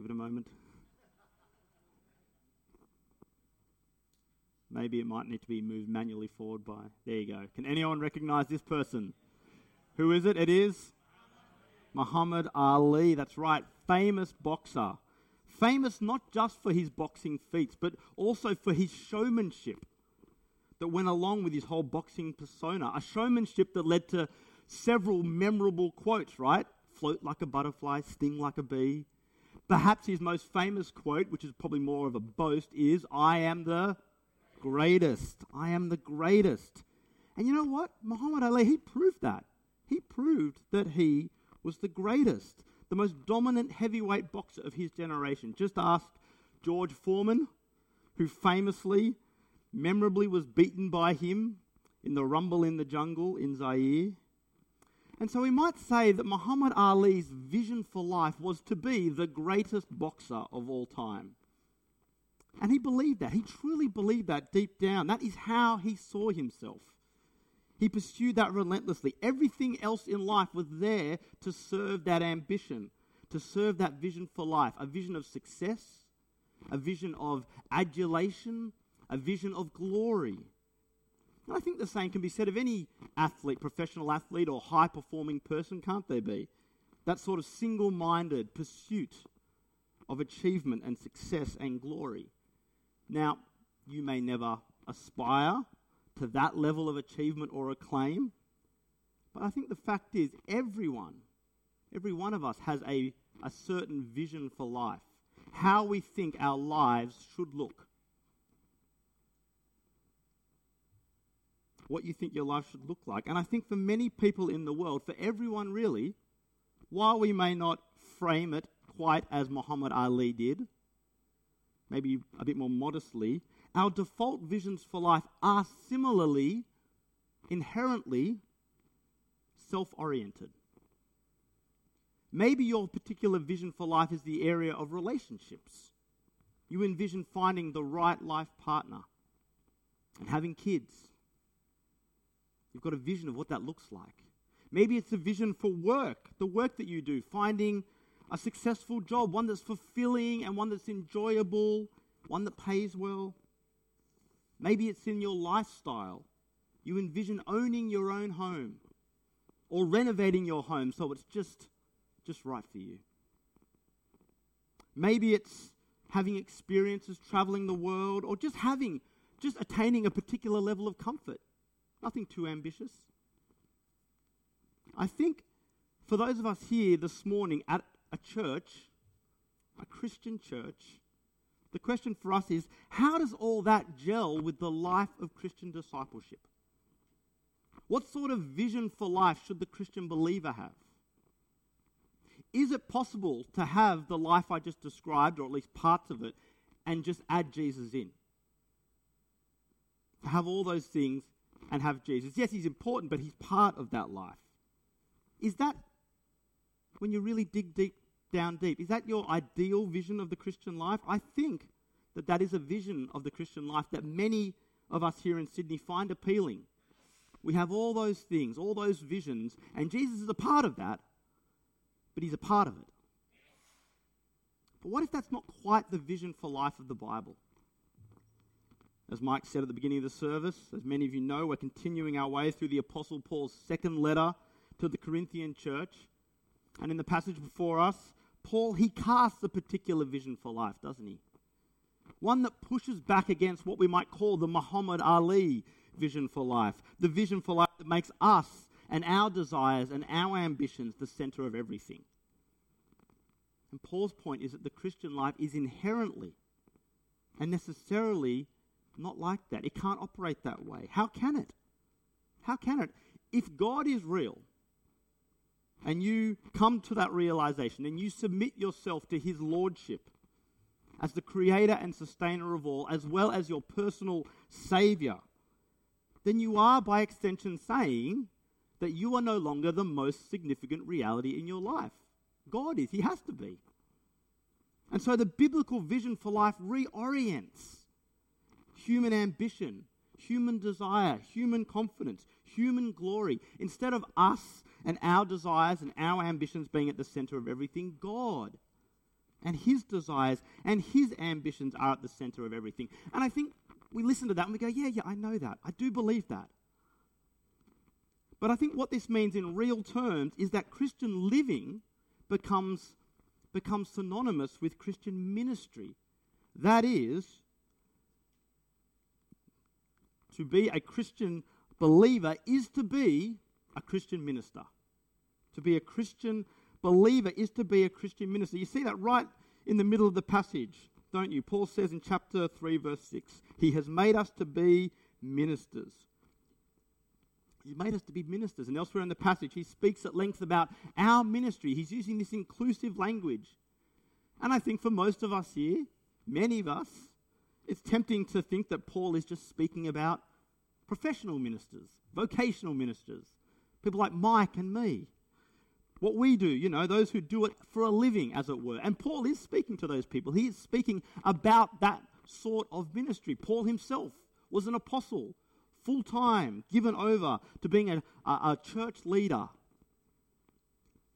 Give it a moment. Maybe it might need to be moved manually forward by. There you go. Can anyone recognize this person? Who is it? It is Muhammad Ali. That's right. Famous boxer. Famous not just for his boxing feats, but also for his showmanship that went along with his whole boxing persona. A showmanship that led to several memorable quotes, right? Float like a butterfly, sting like a bee. Perhaps his most famous quote, which is probably more of a boast, is I am the greatest. I am the greatest. And you know what? Muhammad Ali, he proved that. He proved that he was the greatest, the most dominant heavyweight boxer of his generation. Just ask George Foreman, who famously, memorably was beaten by him in the rumble in the jungle in Zaire. And so we might say that Muhammad Ali's vision for life was to be the greatest boxer of all time. And he believed that. He truly believed that deep down. That is how he saw himself. He pursued that relentlessly. Everything else in life was there to serve that ambition, to serve that vision for life a vision of success, a vision of adulation, a vision of glory. And I think the same can be said of any athlete, professional athlete, or high performing person, can't they be? That sort of single minded pursuit of achievement and success and glory. Now, you may never aspire to that level of achievement or acclaim, but I think the fact is, everyone, every one of us has a, a certain vision for life, how we think our lives should look. What you think your life should look like. And I think for many people in the world, for everyone really, while we may not frame it quite as Muhammad Ali did, maybe a bit more modestly, our default visions for life are similarly, inherently self oriented. Maybe your particular vision for life is the area of relationships. You envision finding the right life partner and having kids. You've got a vision of what that looks like. Maybe it's a vision for work, the work that you do, finding a successful job, one that's fulfilling and one that's enjoyable, one that pays well. Maybe it's in your lifestyle. You envision owning your own home or renovating your home so it's just, just right for you. Maybe it's having experiences traveling the world or just having, just attaining a particular level of comfort. Nothing too ambitious. I think for those of us here this morning at a church, a Christian church, the question for us is how does all that gel with the life of Christian discipleship? What sort of vision for life should the Christian believer have? Is it possible to have the life I just described, or at least parts of it, and just add Jesus in? To have all those things and have Jesus. Yes, he's important, but he's part of that life. Is that, when you really dig deep down deep. Is that your ideal vision of the Christian life? I think that that is a vision of the Christian life that many of us here in Sydney find appealing. We have all those things, all those visions, and Jesus is a part of that, but he's a part of it. But what if that's not quite the vision for life of the Bible? As Mike said at the beginning of the service, as many of you know, we're continuing our way through the Apostle Paul's second letter to the Corinthian church. And in the passage before us, Paul, he casts a particular vision for life, doesn't he? One that pushes back against what we might call the Muhammad Ali vision for life, the vision for life that makes us and our desires and our ambitions the center of everything. And Paul's point is that the Christian life is inherently and necessarily not like that. It can't operate that way. How can it? How can it? If God is real, and you come to that realization and you submit yourself to His Lordship as the creator and sustainer of all, as well as your personal Savior, then you are, by extension, saying that you are no longer the most significant reality in your life. God is, He has to be. And so the biblical vision for life reorients human ambition, human desire, human confidence, human glory. Instead of us and our desires and our ambitions being at the center of everything, God and his desires and his ambitions are at the center of everything. And I think we listen to that and we go, yeah, yeah, I know that. I do believe that. But I think what this means in real terms is that Christian living becomes, becomes synonymous with Christian ministry. That is, to be a Christian believer is to be a Christian minister. To be a Christian believer is to be a Christian minister. You see that right in the middle of the passage, don't you? Paul says in chapter 3, verse 6, He has made us to be ministers. He's made us to be ministers. And elsewhere in the passage, he speaks at length about our ministry. He's using this inclusive language. And I think for most of us here, many of us, it's tempting to think that Paul is just speaking about professional ministers, vocational ministers, people like Mike and me. What we do, you know, those who do it for a living, as it were. And Paul is speaking to those people. He is speaking about that sort of ministry. Paul himself was an apostle, full time, given over to being a, a, a church leader.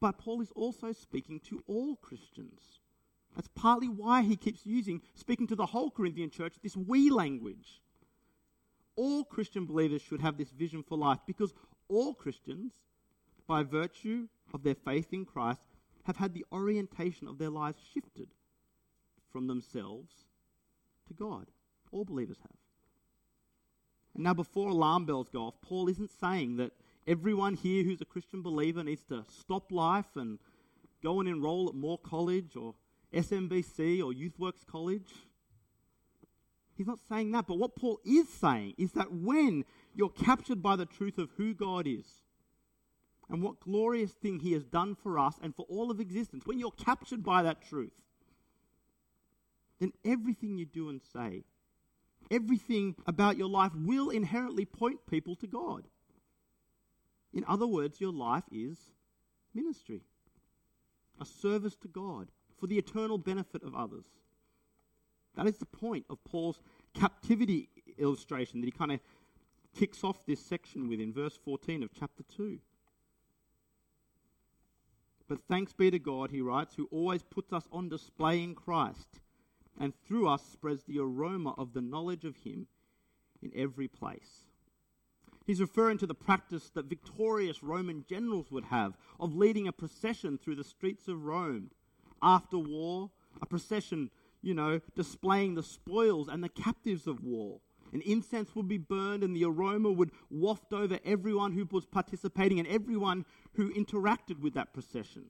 But Paul is also speaking to all Christians. That's partly why he keeps using, speaking to the whole Corinthian church, this we language. All Christian believers should have this vision for life because all Christians, by virtue of their faith in Christ, have had the orientation of their lives shifted from themselves to God. All believers have. And now, before alarm bells go off, Paul isn't saying that everyone here who's a Christian believer needs to stop life and go and enroll at Moore College or SMBC or YouthWorks College. He's not saying that. But what Paul is saying is that when you're captured by the truth of who God is and what glorious thing he has done for us and for all of existence, when you're captured by that truth, then everything you do and say, everything about your life will inherently point people to God. In other words, your life is ministry, a service to God for the eternal benefit of others. That is the point of Paul's captivity illustration that he kind of kicks off this section with in verse 14 of chapter 2. But thanks be to God, he writes, who always puts us on display in Christ, and through us spreads the aroma of the knowledge of him in every place. He's referring to the practice that victorious Roman generals would have of leading a procession through the streets of Rome after war, a procession, you know, displaying the spoils and the captives of war. And incense would be burned, and the aroma would waft over everyone who was participating and everyone who interacted with that procession.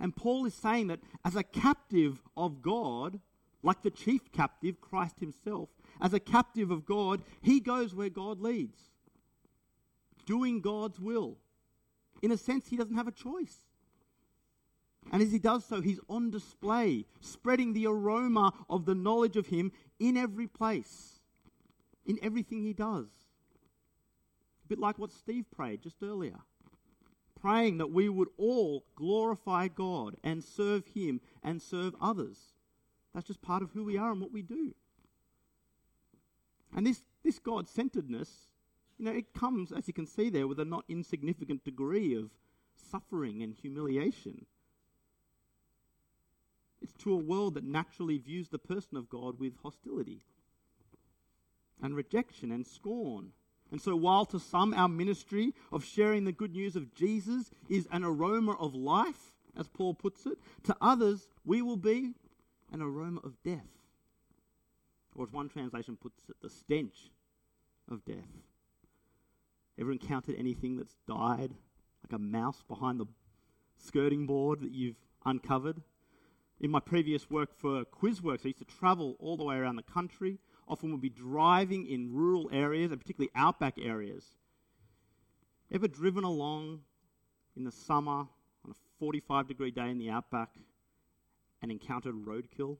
And Paul is saying that as a captive of God, like the chief captive, Christ himself, as a captive of God, he goes where God leads, doing God's will. In a sense, he doesn't have a choice. And as he does so, he's on display, spreading the aroma of the knowledge of him in every place, in everything he does. A bit like what Steve prayed just earlier, praying that we would all glorify God and serve him and serve others. That's just part of who we are and what we do. And this, this God centeredness, you know, it comes, as you can see there, with a not insignificant degree of suffering and humiliation. It's to a world that naturally views the person of God with hostility and rejection and scorn. And so, while to some our ministry of sharing the good news of Jesus is an aroma of life, as Paul puts it, to others we will be an aroma of death. Or, as one translation puts it, the stench of death. Ever encountered anything that's died, like a mouse behind the skirting board that you've uncovered? In my previous work for QuizWorks, I used to travel all the way around the country. Often would be driving in rural areas, and particularly outback areas. Ever driven along in the summer on a 45 degree day in the outback and encountered roadkill?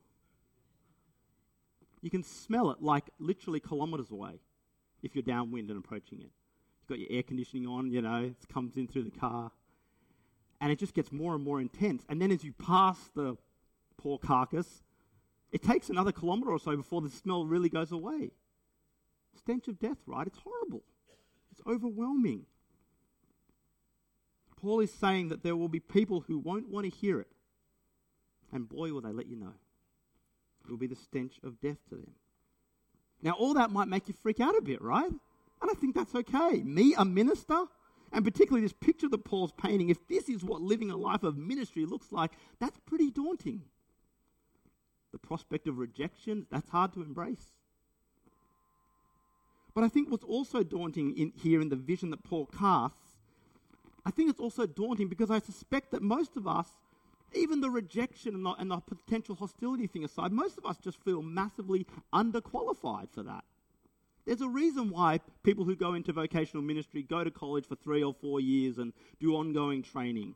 You can smell it like literally kilometres away if you're downwind and approaching it. You've got your air conditioning on, you know, it comes in through the car. And it just gets more and more intense. And then as you pass the poor carcass. It takes another kilometre or so before the smell really goes away. Stench of death, right? It's horrible. It's overwhelming. Paul is saying that there will be people who won't want to hear it. and boy, will they let you know. It will be the stench of death to them. Now, all that might make you freak out a bit, right? And I think that's okay. Me, a minister, and particularly this picture that Paul's painting, if this is what living a life of ministry looks like, that's pretty daunting. The prospect of rejection, that's hard to embrace. But I think what's also daunting in, here in the vision that Paul casts, I think it's also daunting because I suspect that most of us, even the rejection and the, and the potential hostility thing aside, most of us just feel massively underqualified for that. There's a reason why people who go into vocational ministry go to college for three or four years and do ongoing training.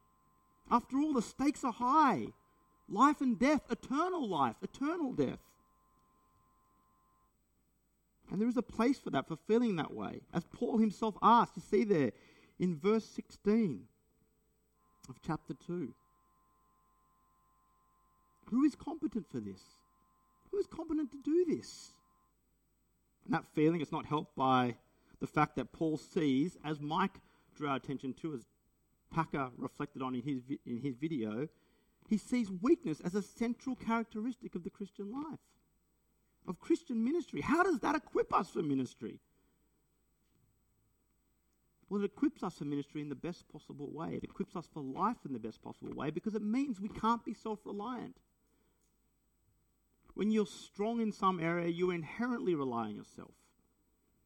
After all, the stakes are high life and death, eternal life, eternal death. And there is a place for that, for feeling that way. As Paul himself asked, you see there in verse 16 of chapter 2. Who is competent for this? Who is competent to do this? And that feeling is not helped by the fact that Paul sees, as Mike drew our attention to, as Packer reflected on in his, in his video, he sees weakness as a central characteristic of the Christian life, of Christian ministry. How does that equip us for ministry? Well, it equips us for ministry in the best possible way. It equips us for life in the best possible way because it means we can't be self reliant. When you're strong in some area, you inherently rely on yourself.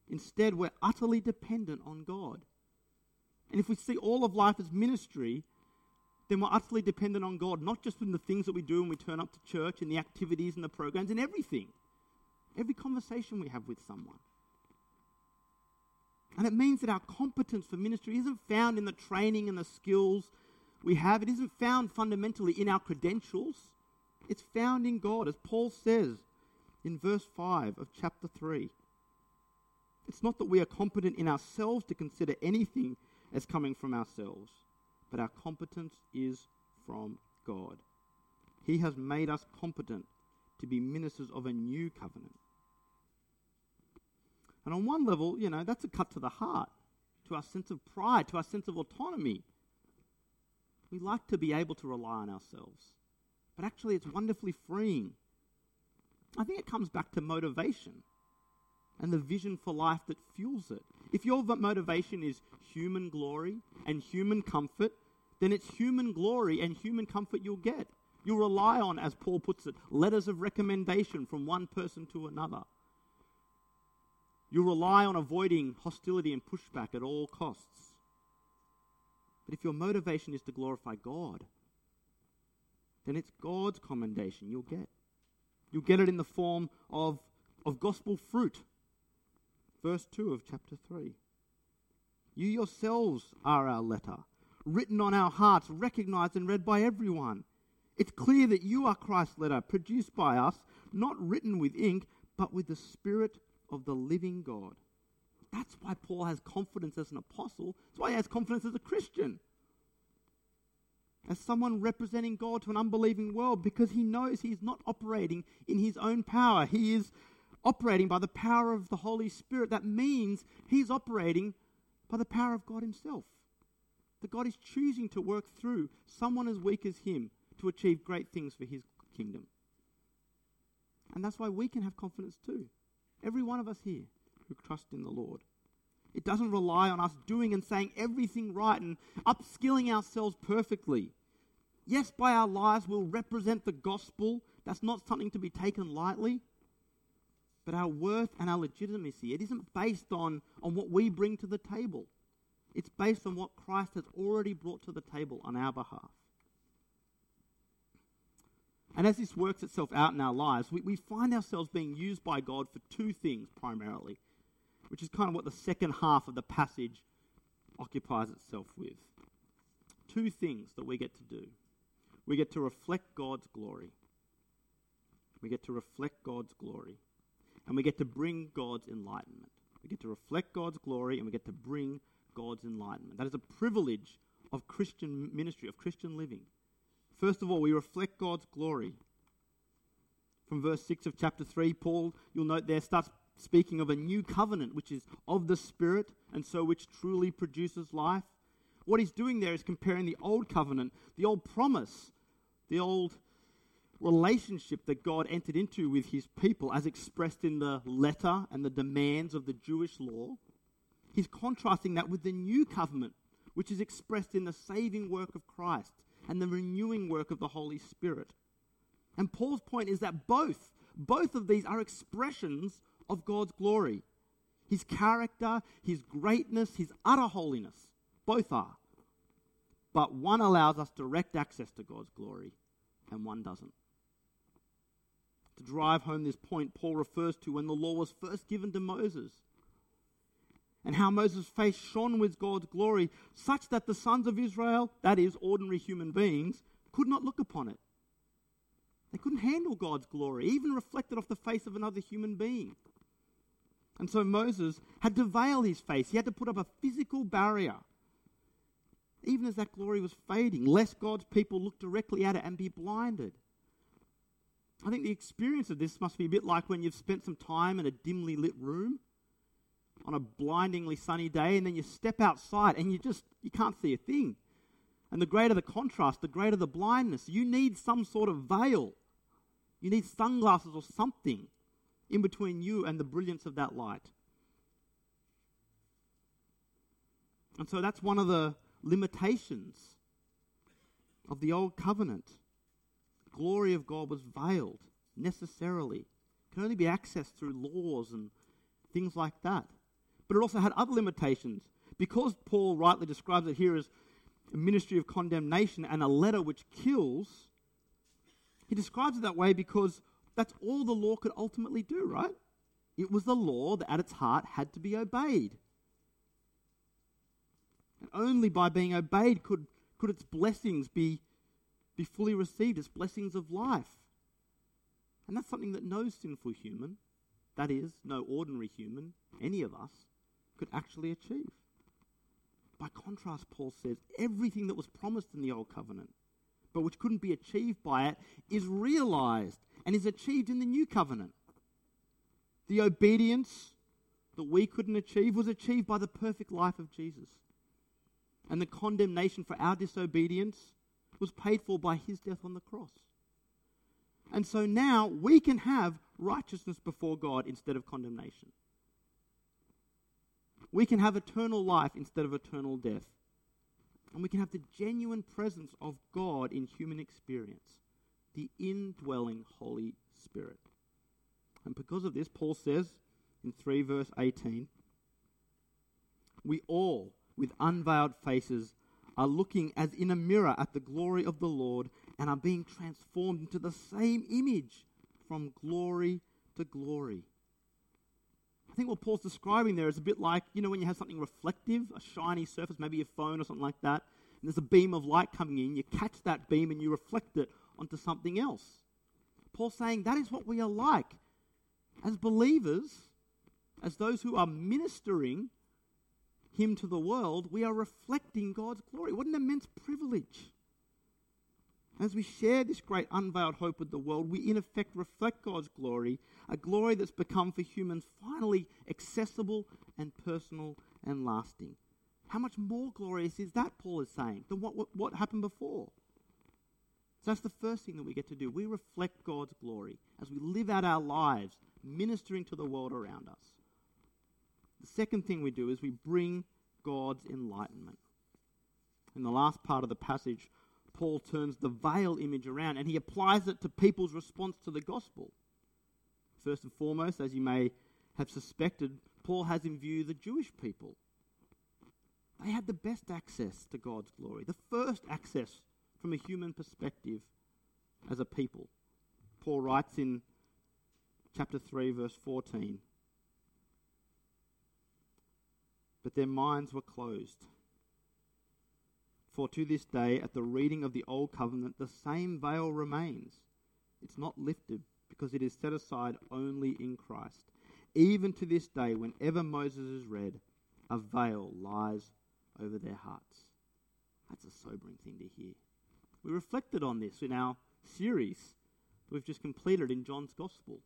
Instead, we're utterly dependent on God. And if we see all of life as ministry, then we're utterly dependent on God, not just in the things that we do when we turn up to church and the activities and the programs and everything. Every conversation we have with someone. And it means that our competence for ministry isn't found in the training and the skills we have, it isn't found fundamentally in our credentials. It's found in God, as Paul says in verse 5 of chapter 3. It's not that we are competent in ourselves to consider anything as coming from ourselves, but our competence is from God. He has made us competent to be ministers of a new covenant. And on one level, you know, that's a cut to the heart, to our sense of pride, to our sense of autonomy. We like to be able to rely on ourselves. But actually, it's wonderfully freeing. I think it comes back to motivation and the vision for life that fuels it. If your motivation is human glory and human comfort, then it's human glory and human comfort you'll get. You'll rely on, as Paul puts it, letters of recommendation from one person to another. You'll rely on avoiding hostility and pushback at all costs. But if your motivation is to glorify God, then it's God's commendation you'll get. You'll get it in the form of, of gospel fruit. Verse 2 of chapter 3. You yourselves are our letter, written on our hearts, recognized and read by everyone. It's clear that you are Christ's letter, produced by us, not written with ink, but with the Spirit of the living God. That's why Paul has confidence as an apostle. That's why he has confidence as a Christian as someone representing God to an unbelieving world because he knows he's not operating in his own power. He is operating by the power of the Holy Spirit. That means he's operating by the power of God himself. That God is choosing to work through someone as weak as him to achieve great things for his kingdom. And that's why we can have confidence too. Every one of us here who trust in the Lord. It doesn't rely on us doing and saying everything right and upskilling ourselves perfectly. Yes, by our lives we'll represent the gospel. That's not something to be taken lightly. But our worth and our legitimacy, it isn't based on, on what we bring to the table. It's based on what Christ has already brought to the table on our behalf. And as this works itself out in our lives, we, we find ourselves being used by God for two things primarily which is kind of what the second half of the passage occupies itself with. Two things that we get to do we get to reflect God's glory. We get to reflect God's glory. And we get to bring God's enlightenment. We get to reflect God's glory and we get to bring God's enlightenment. That is a privilege of Christian ministry, of Christian living. First of all, we reflect God's glory. From verse 6 of chapter 3, Paul, you'll note there, starts speaking of a new covenant, which is of the Spirit, and so which truly produces life. What he's doing there is comparing the old covenant, the old promise, the old relationship that God entered into with his people, as expressed in the letter and the demands of the Jewish law, he's contrasting that with the new covenant, which is expressed in the saving work of Christ and the renewing work of the Holy Spirit. And Paul's point is that both, both of these are expressions of God's glory. His character, his greatness, his utter holiness, both are. But one allows us direct access to God's glory, and one doesn't. To drive home this point, Paul refers to when the law was first given to Moses and how Moses' face shone with God's glory, such that the sons of Israel, that is, ordinary human beings, could not look upon it. They couldn't handle God's glory, even reflected off the face of another human being. And so Moses had to veil his face. He had to put up a physical barrier, even as that glory was fading, lest God's people look directly at it and be blinded. I think the experience of this must be a bit like when you've spent some time in a dimly lit room on a blindingly sunny day and then you step outside and you just you can't see a thing. And the greater the contrast, the greater the blindness. You need some sort of veil. You need sunglasses or something in between you and the brilliance of that light. And so that's one of the limitations of the old covenant glory of God was veiled necessarily. It can only be accessed through laws and things like that. But it also had other limitations. Because Paul rightly describes it here as a ministry of condemnation and a letter which kills, he describes it that way because that's all the law could ultimately do, right? It was the law that at its heart had to be obeyed. And only by being obeyed could, could its blessings be be fully received as blessings of life. And that's something that no sinful human, that is, no ordinary human, any of us, could actually achieve. By contrast, Paul says everything that was promised in the Old Covenant, but which couldn't be achieved by it, is realized and is achieved in the New Covenant. The obedience that we couldn't achieve was achieved by the perfect life of Jesus. And the condemnation for our disobedience was paid for by his death on the cross. And so now we can have righteousness before God instead of condemnation. We can have eternal life instead of eternal death. And we can have the genuine presence of God in human experience, the indwelling Holy Spirit. And because of this, Paul says in 3 verse 18, we all, with unveiled faces, are looking as in a mirror at the glory of the Lord and are being transformed into the same image from glory to glory. I think what Paul's describing there is a bit like, you know, when you have something reflective, a shiny surface, maybe your phone or something like that, and there's a beam of light coming in, you catch that beam and you reflect it onto something else. Paul's saying that is what we are like. As believers, as those who are ministering him to the world, we are reflecting God's glory. What an immense privilege. As we share this great unveiled hope with the world, we in effect reflect God's glory, a glory that's become for humans finally accessible and personal and lasting. How much more glorious is that, Paul is saying, than what, what, what happened before? So that's the first thing that we get to do. We reflect God's glory as we live out our lives, ministering to the world around us. The second thing we do is we bring God's enlightenment. In the last part of the passage, Paul turns the veil image around and he applies it to people's response to the gospel. First and foremost, as you may have suspected, Paul has in view the Jewish people. They had the best access to God's glory, the first access from a human perspective as a people. Paul writes in chapter 3, verse 14 but their minds were closed. For to this day, at the reading of the Old Covenant, the same veil remains. It's not lifted because it is set aside only in Christ. Even to this day, whenever Moses is read, a veil lies over their hearts. That's a sobering thing to hear. We reflected on this in our series we've just completed in John's Gospel.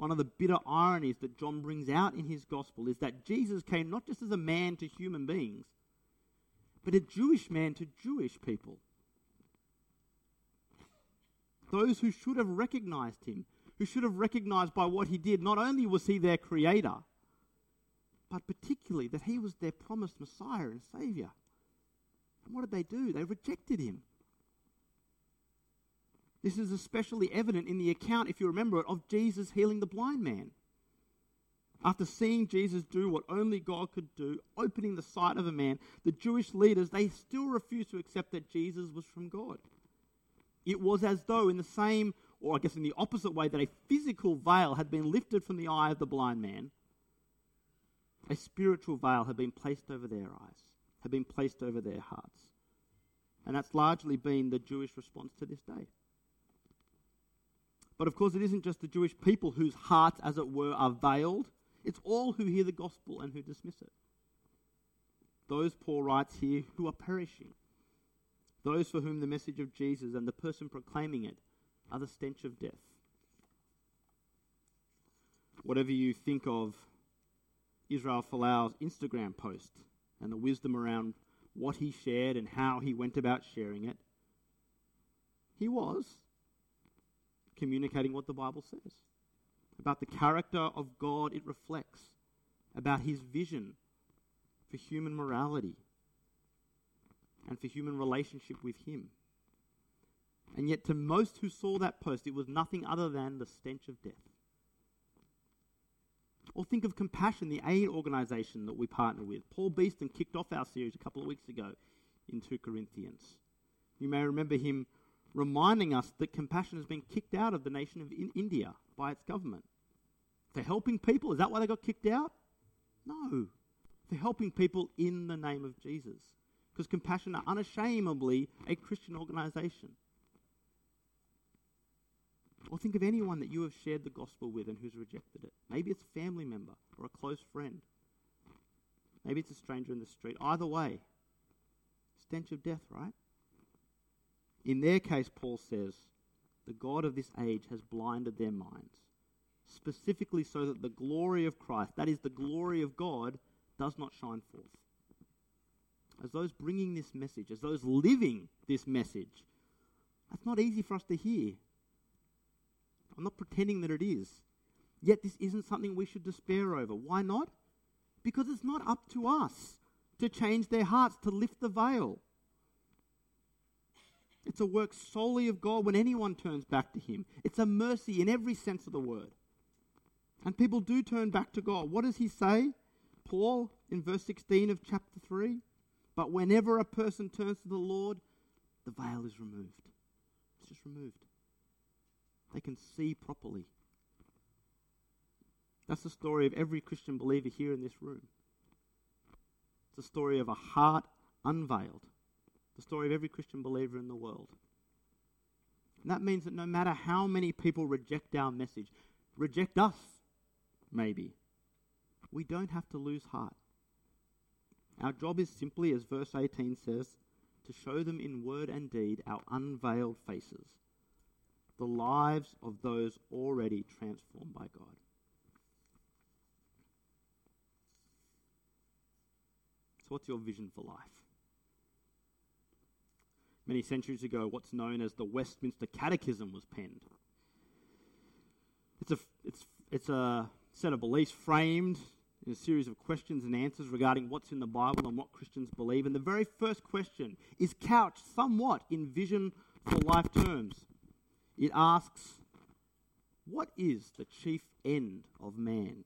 One of the bitter ironies that John brings out in his gospel is that Jesus came not just as a man to human beings, but a Jewish man to Jewish people. those who should have recognized him, who should have recognized by what he did, not only was he their creator, but particularly that he was their promised Messiah and Savior. And what did they do? They rejected him. This is especially evident in the account, if you remember it, of Jesus healing the blind man. After seeing Jesus do what only God could do, opening the sight of a man, the Jewish leaders, they still refused to accept that Jesus was from God. It was as though, in the same, or I guess in the opposite way, that a physical veil had been lifted from the eye of the blind man, a spiritual veil had been placed over their eyes, had been placed over their hearts. And that's largely been the Jewish response to this day. But of course, it isn't just the Jewish people whose hearts, as it were, are veiled. It's all who hear the gospel and who dismiss it. Those, Paul writes here, who are perishing. Those for whom the message of Jesus and the person proclaiming it are the stench of death. Whatever you think of Israel Folau's Instagram post and the wisdom around what he shared and how he went about sharing it, he was communicating what the Bible says about the character of God it reflects, about his vision for human morality and for human relationship with him. And yet, to most who saw that post, it was nothing other than the stench of death. Or think of Compassion, the aid organization that we partner with. Paul Beeston kicked off our series a couple of weeks ago in 2 Corinthians. You may remember him reminding us that Compassion has been kicked out of the nation of in India by its government. For helping people, is that why they got kicked out? No. For helping people in the name of Jesus. Because Compassion are unashamedly a Christian organization. Or think of anyone that you have shared the gospel with and who's rejected it. Maybe it's a family member or a close friend. Maybe it's a stranger in the street. Either way, stench of death, right? In their case, Paul says, the God of this age has blinded their minds, specifically so that the glory of Christ, that is, the glory of God, does not shine forth. As those bringing this message, as those living this message, that's not easy for us to hear. I'm not pretending that it is. Yet this isn't something we should despair over. Why not? Because it's not up to us to change their hearts, to lift the veil. It's a work solely of God when anyone turns back to Him. It's a mercy in every sense of the word. And people do turn back to God. What does He say? Paul, in verse 16 of chapter 3 But whenever a person turns to the Lord, the veil is removed. It's just removed. They can see properly. That's the story of every Christian believer here in this room. It's a story of a heart unveiled. The story of every Christian believer in the world. And that means that no matter how many people reject our message, reject us, maybe, we don't have to lose heart. Our job is simply, as verse 18 says, to show them in word and deed our unveiled faces the lives of those already transformed by God. So, what's your vision for life? Many centuries ago, what's known as the Westminster Catechism was penned. It's a, it's, it's a set of beliefs framed in a series of questions and answers regarding what's in the Bible and what Christians believe. And the very first question is couched somewhat in vision for life terms. It asks, What is the chief end of man?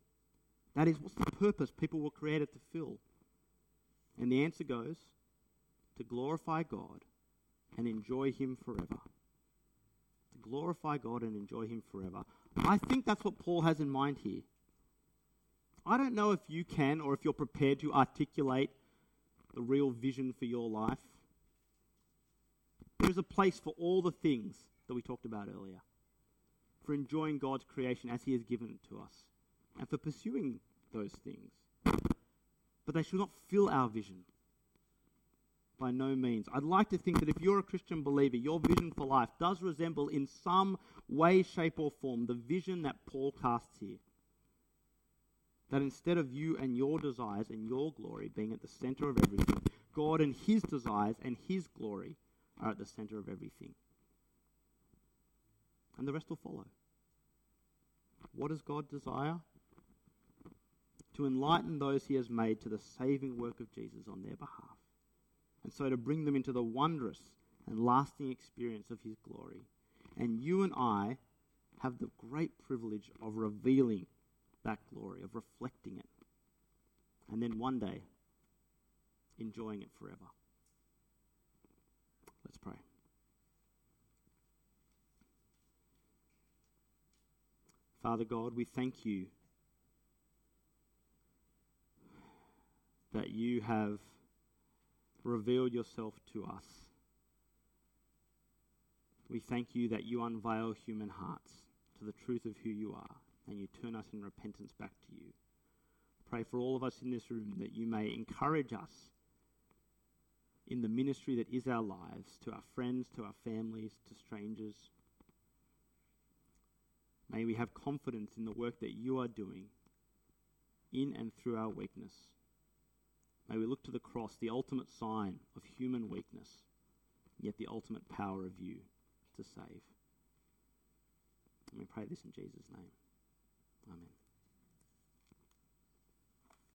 That is, what's the purpose people were created to fill? And the answer goes, To glorify God and enjoy Him forever. To glorify God and enjoy Him forever. I think that's what Paul has in mind here. I don't know if you can or if you're prepared to articulate the real vision for your life. There is a place for all the things that we talked about earlier, for enjoying God's creation as He has given it to us, and for pursuing those things. But they should not fill our vision. By no means. I'd like to think that if you're a Christian believer, your vision for life does resemble in some way, shape, or form the vision that Paul casts here. That instead of you and your desires and your glory being at the center of everything, God and His desires and His glory are at the center of everything. and the rest will follow. What does God desire? To enlighten those he has made to the saving work of Jesus on their behalf, and so to bring them into the wondrous and lasting experience of his glory. And you and I have the great privilege of revealing that glory, of reflecting it, and then one day enjoying it forever. Let's pray. Father God, we thank you that you have revealed yourself to us. We thank you that you unveil human hearts to the truth of who you are and you turn us in repentance back to you. Pray for all of us in this room that you may encourage us in the ministry that is our lives to our friends, to our families, to strangers. May we have confidence in the work that you are doing in and through our weakness. May we look to the cross, the ultimate sign of human weakness, yet the ultimate power of you to save. And we pray this in Jesus' name. Amen.